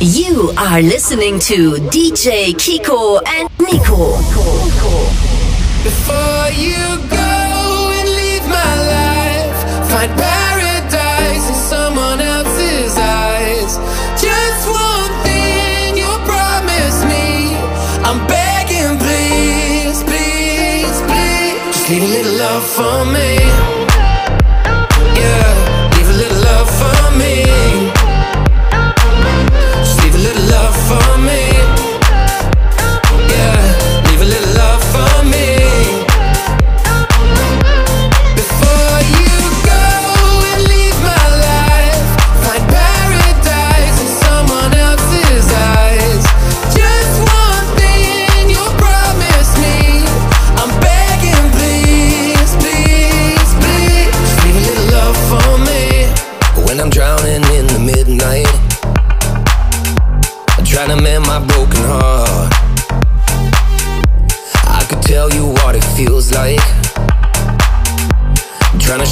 You are listening to DJ Kiko and Nico. Before you go and leave my life, find paradise in someone else's eyes. Just one thing you promise me. I'm begging, please, please, please. Just leave a little love for me.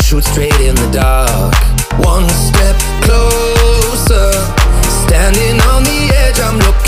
shoot straight in the dark. One step closer, standing on the edge, I'm looking.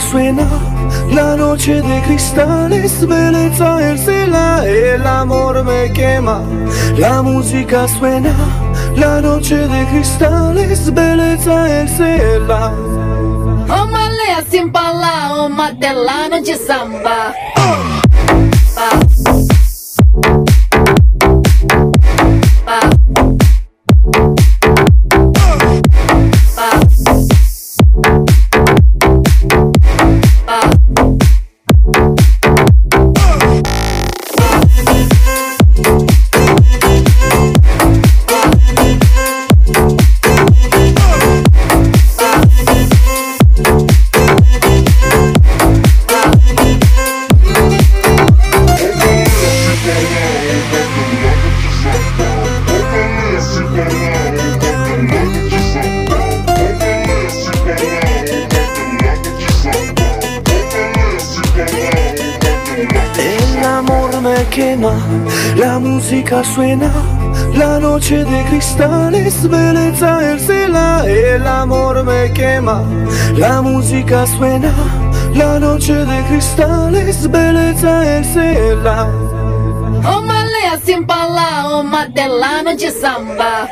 Suena, la noche de cristales, belleza el cela, el amor me quema. La música suena, la noche de cristales, belleza el cela. Oh, malé, sin pala, oh, matelano de samba. Suena la noche de cristales, belleza el cela, el amor me quema. La música suena, la noche de cristales, belleza el cela. Oh, malé, sin pala, oh, madelano de samba.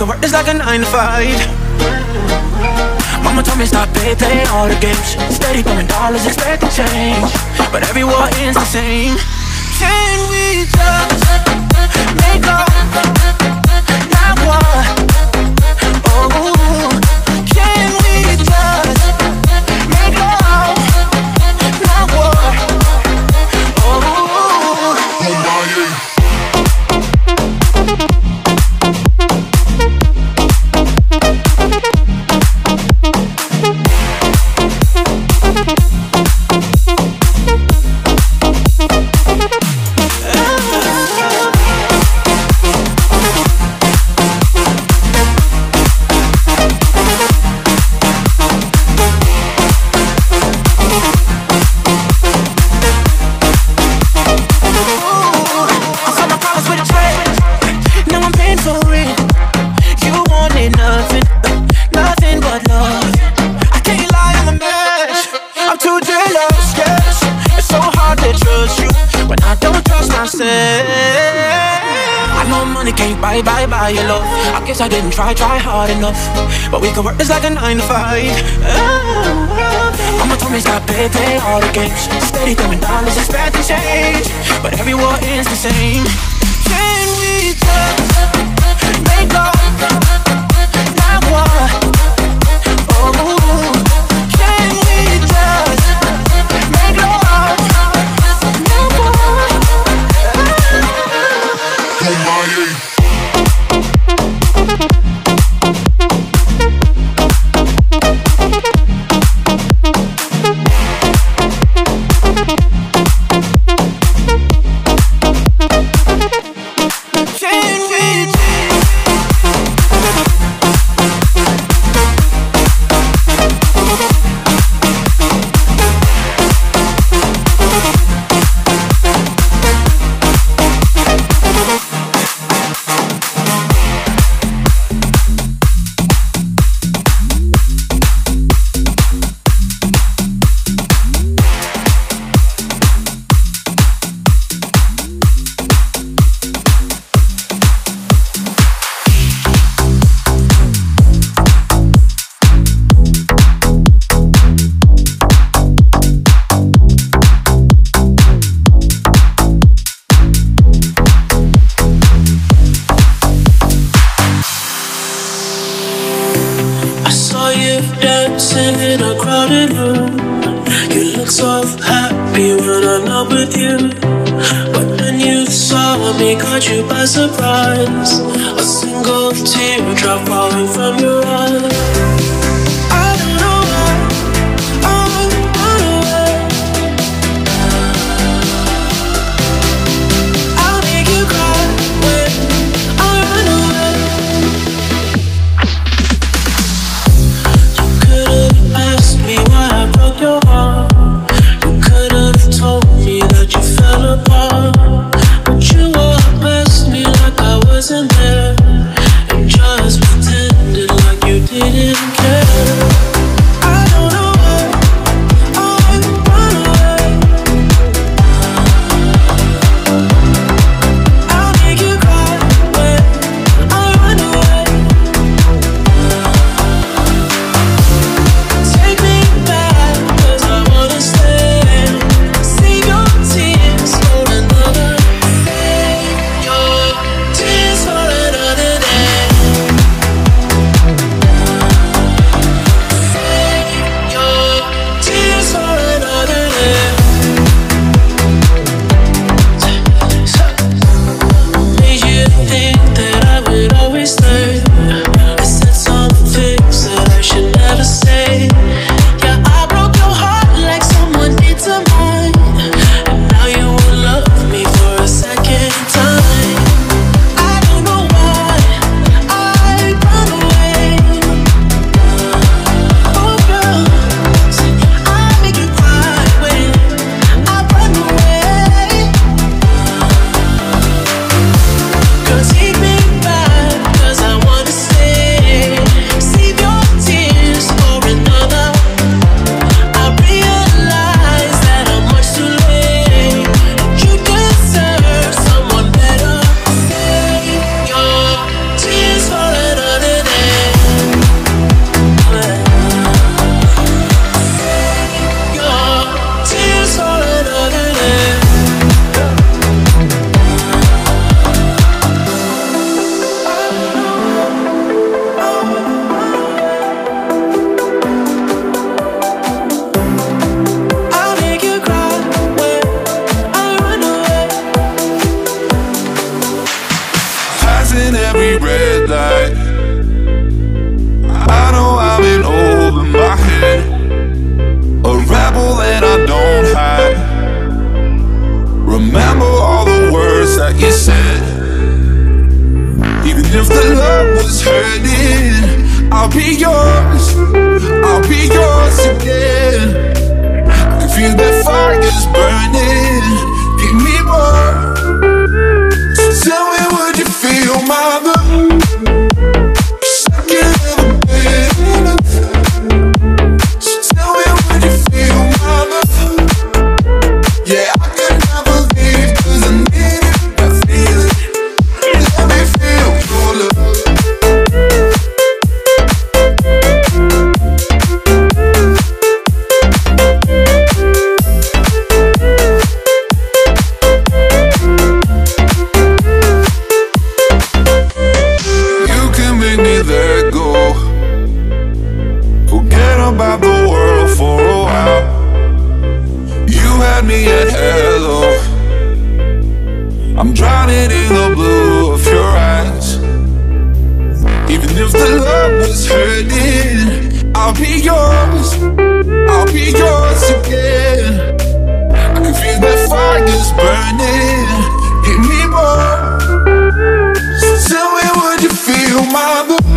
could work this like a 9 to 5 Mama told me stop play, playing all the games. Steady throwing dollars, expect expecting change. But every war ends the same. I guess I didn't try, try hard enough. But we could work this like a nine to five. Oh. Mama told me stop, pay, pay all the games. Steady throwing dollars, expecting change. But every war is the same. Can we just make love? now? war. fire's burning. Give me more. Tell me what you feel, mother.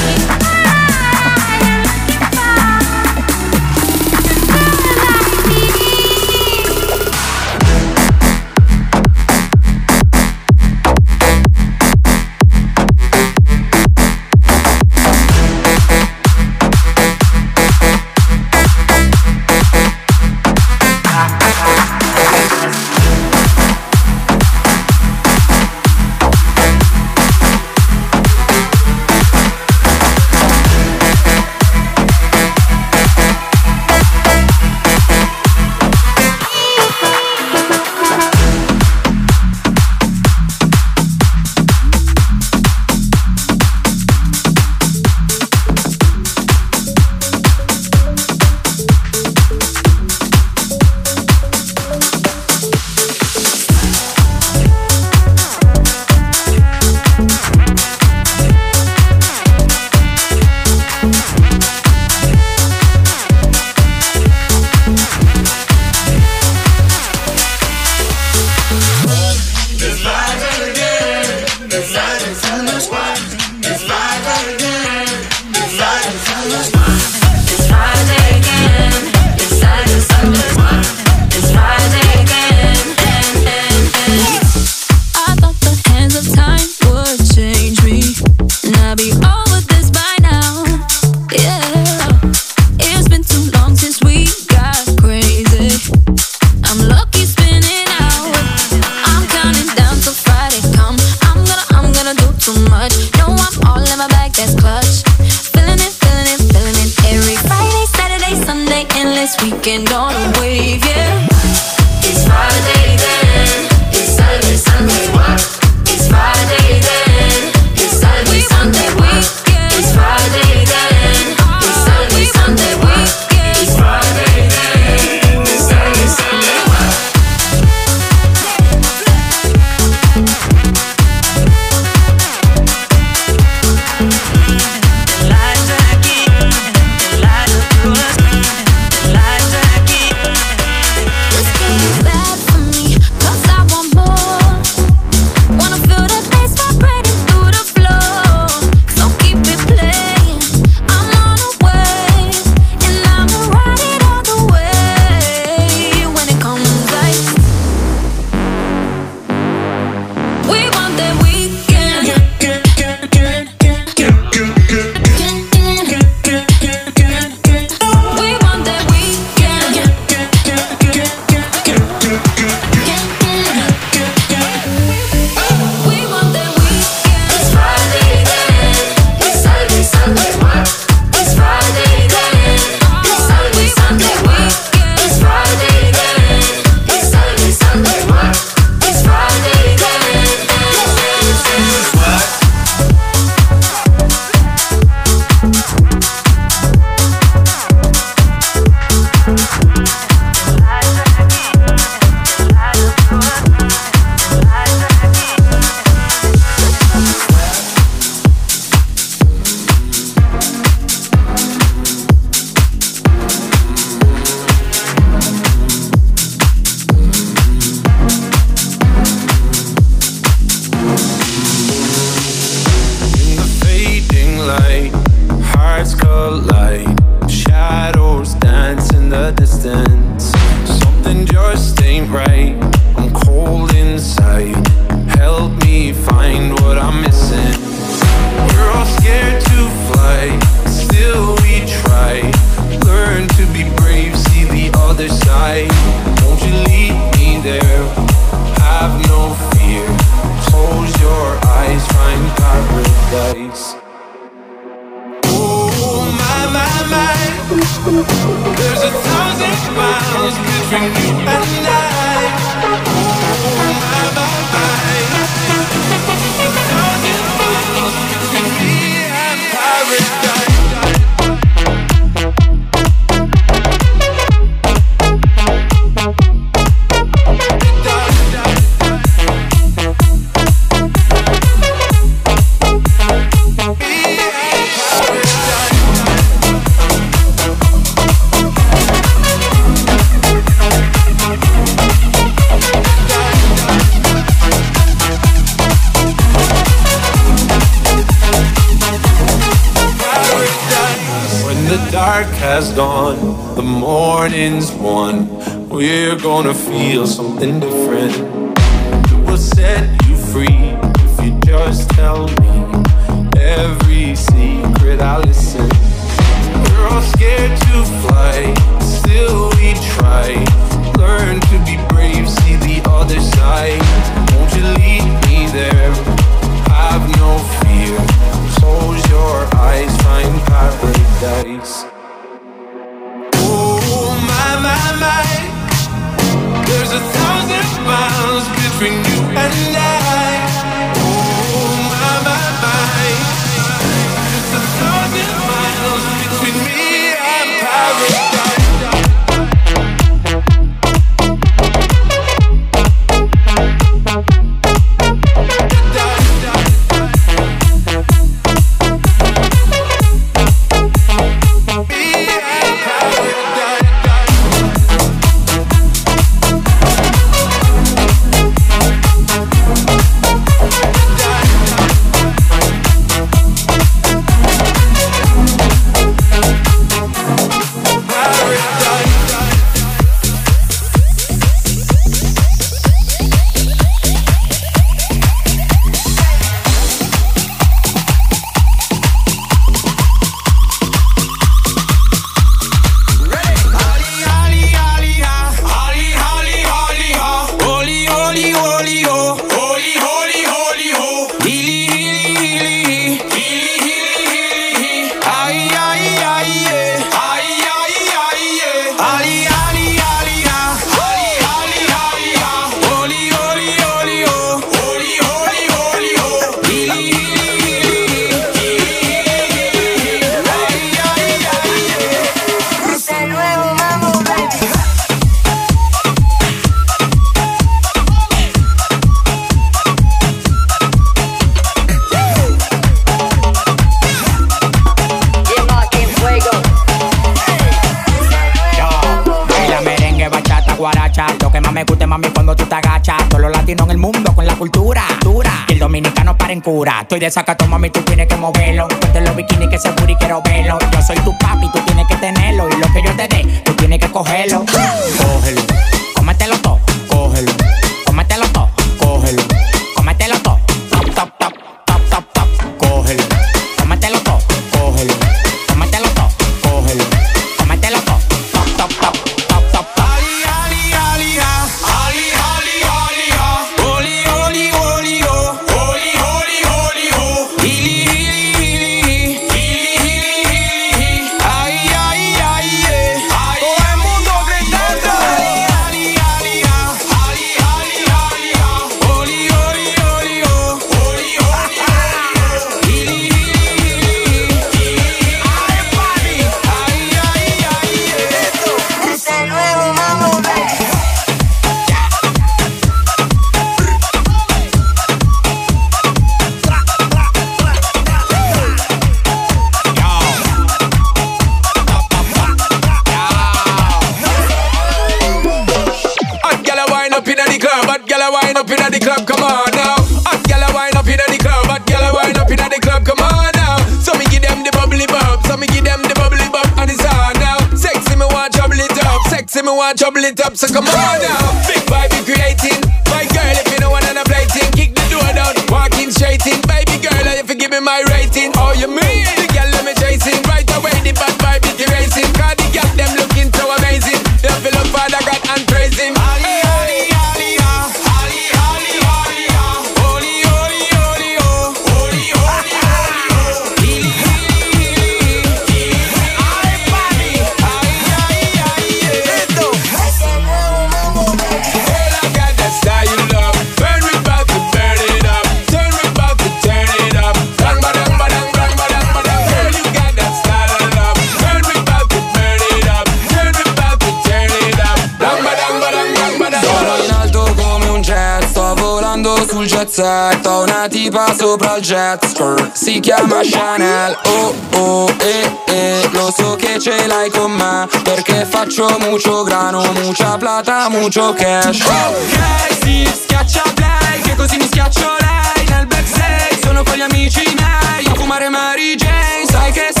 Chanel. Oh oh eh eh Lo so che ce l'hai con me Perché faccio mucho grano Mucha plata, mucho cash. Ok, si schiaccia play Che così mi schiaccio lei. Nel backstage sono con gli amici miei A fumare Mary Jane. Sai che sei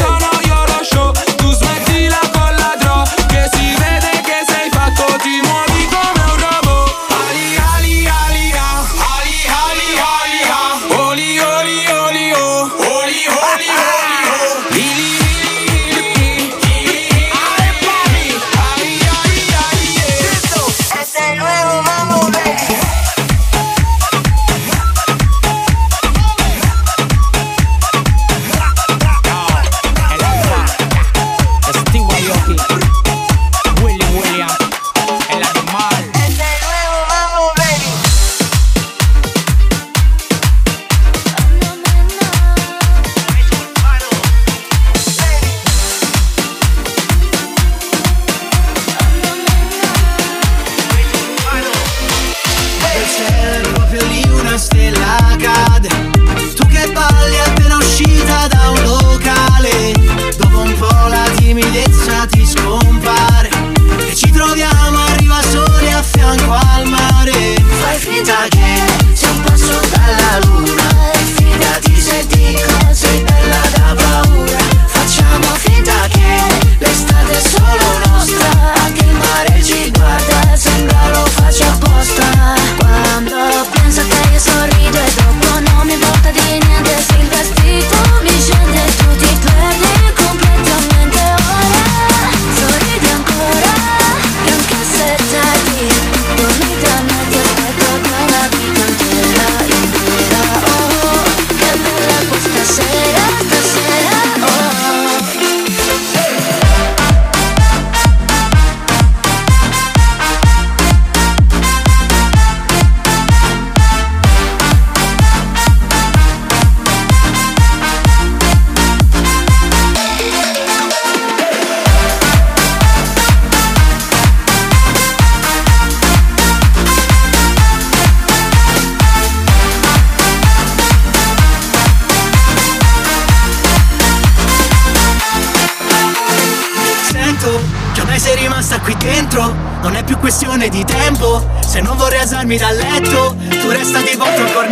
questione di tempo. Se non vorrei alzarmi dal letto Tu resta di volta ancora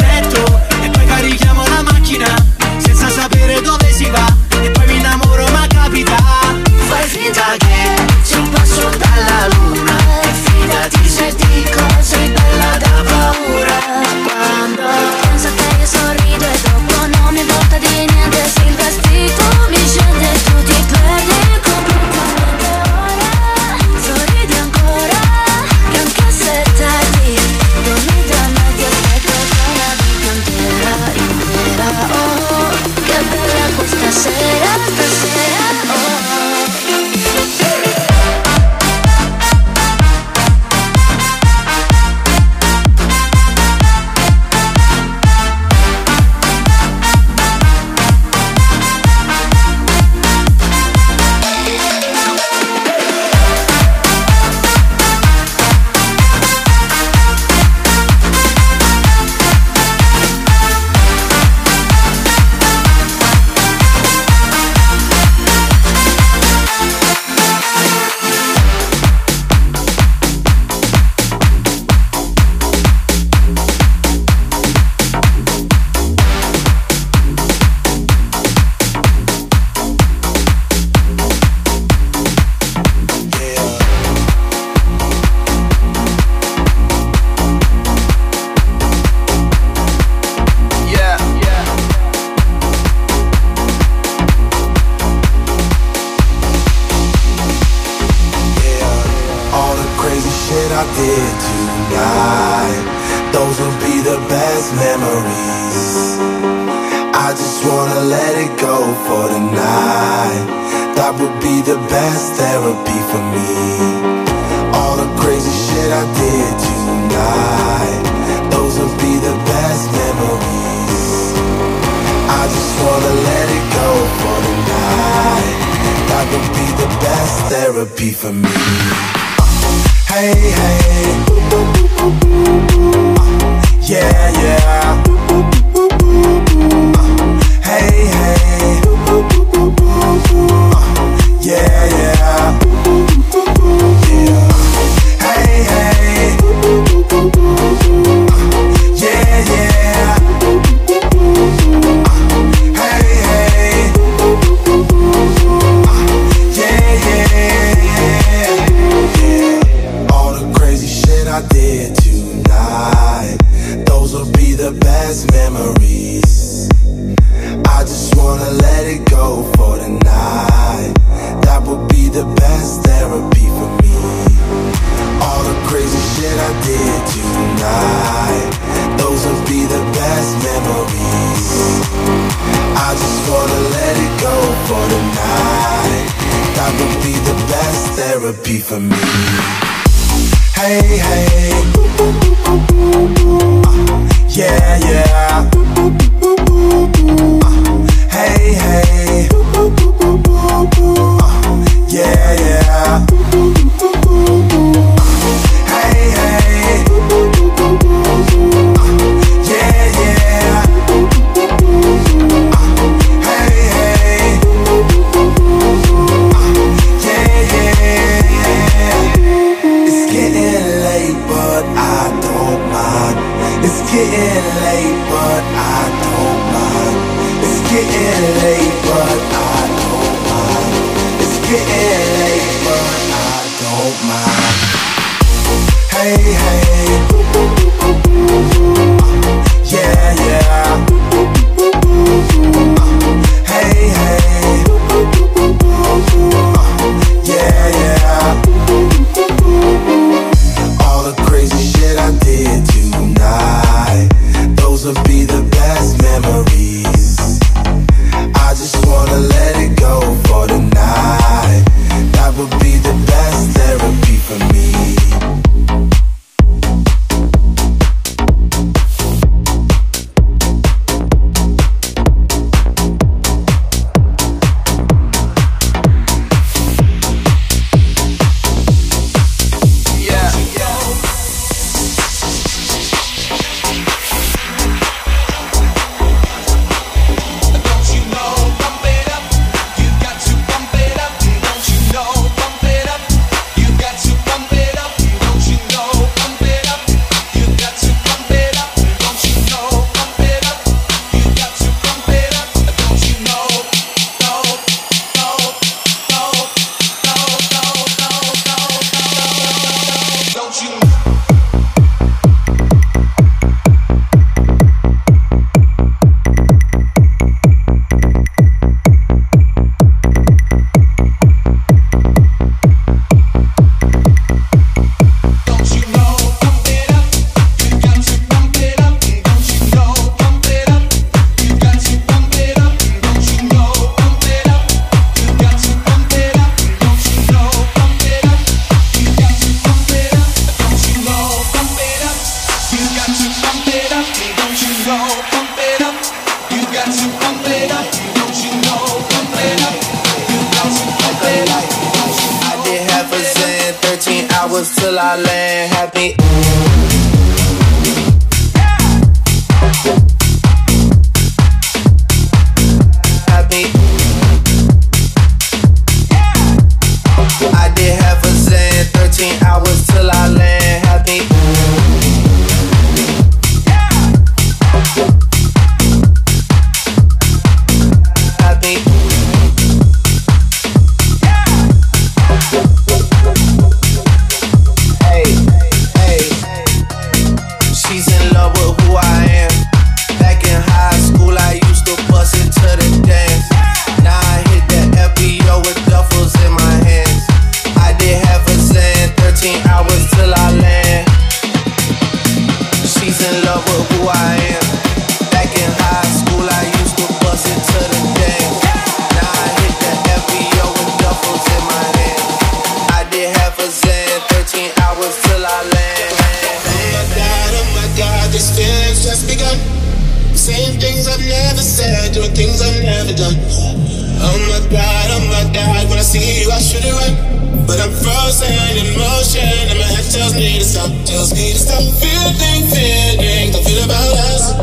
God, I'm not God. When I see you, I should it right. But I'm frozen in motion, and my head tells me to stop, tells me to stop feeling, feeling. Don't feel about us.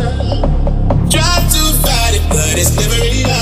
Try to fight it, but it's never enough.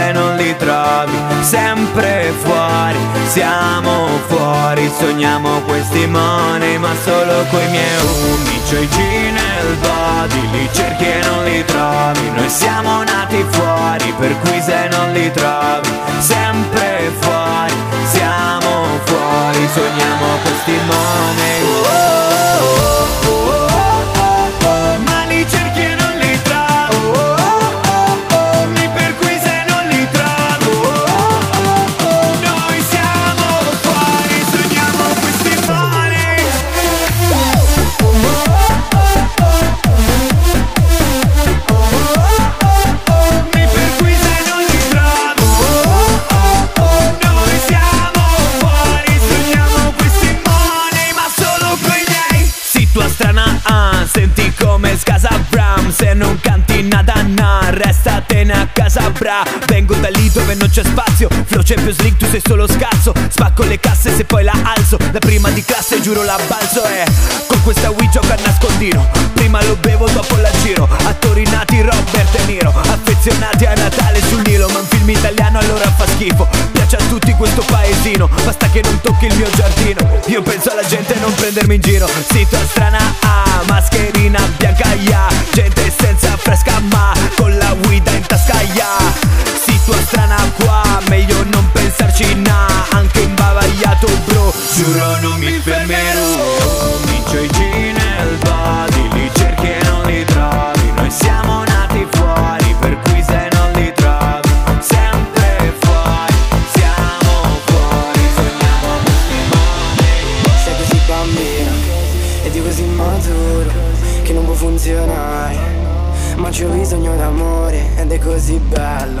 Se non li trovi Sempre fuori, siamo fuori Sogniamo questi money ma solo coi miei amici nel body li cerchi e non li trovi. Noi siamo nati fuori per cui se non li trovi Sempre fuori, siamo fuori Sogniamo questi money Se non canti nada, na, restatene a casa bra. Vengo da lì dove non c'è spazio. Flow Champions League, tu sei solo scarso. Spacco le casse se poi la alzo. La prima di classe, giuro la balzo E con questa Wii gioco a nascondino. Prima lo bevo, dopo la giro Attori nati, Robert De Niro Affezionati a Natale sul Nilo. Ma un film italiano allora fa schifo. Piace a tutti questo paesino. Basta che non tocchi il mio giardino. Io penso alla gente non prendermi in giro. Sito strana ah, mascherina bianca ya Gente senza fresca ma con la guida in tasca ya Situa strana qua, meglio non pensarci na Anche imbavagliato bro, giuro non mi fermerò. Mincio i G nel body, li cerchi e non li trovi. Noi siamo nati fuori, per cui se non li trovi Sempre fuori, siamo fuori, sogniamo questi money Sei così bambino ed io così maturo che non può funzionare. Ma c'ho bisogno d'amore ed è così bello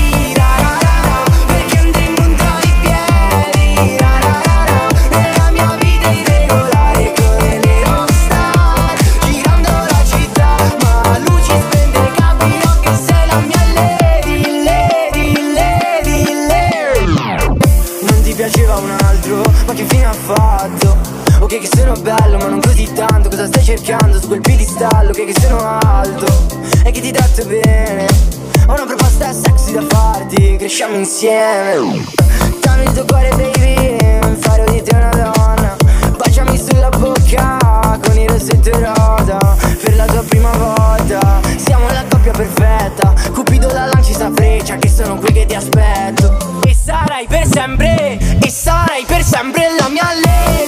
che sono bello ma non così tanto. Cosa stai cercando su quel piedistallo? Ok che sono alto E che ti tratto bene. Ho una proposta sexy da farti Cresciamo insieme. Dammi il tuo cuore baby Farò di te una donna. Baciami sulla bocca Con il rossetto rosa Per la tua prima volta. Siamo la coppia perfetta Cupido la lanci sta freccia Che sono qui che ti aspetto. E sarai per sempre E sarai per sempre la mia lady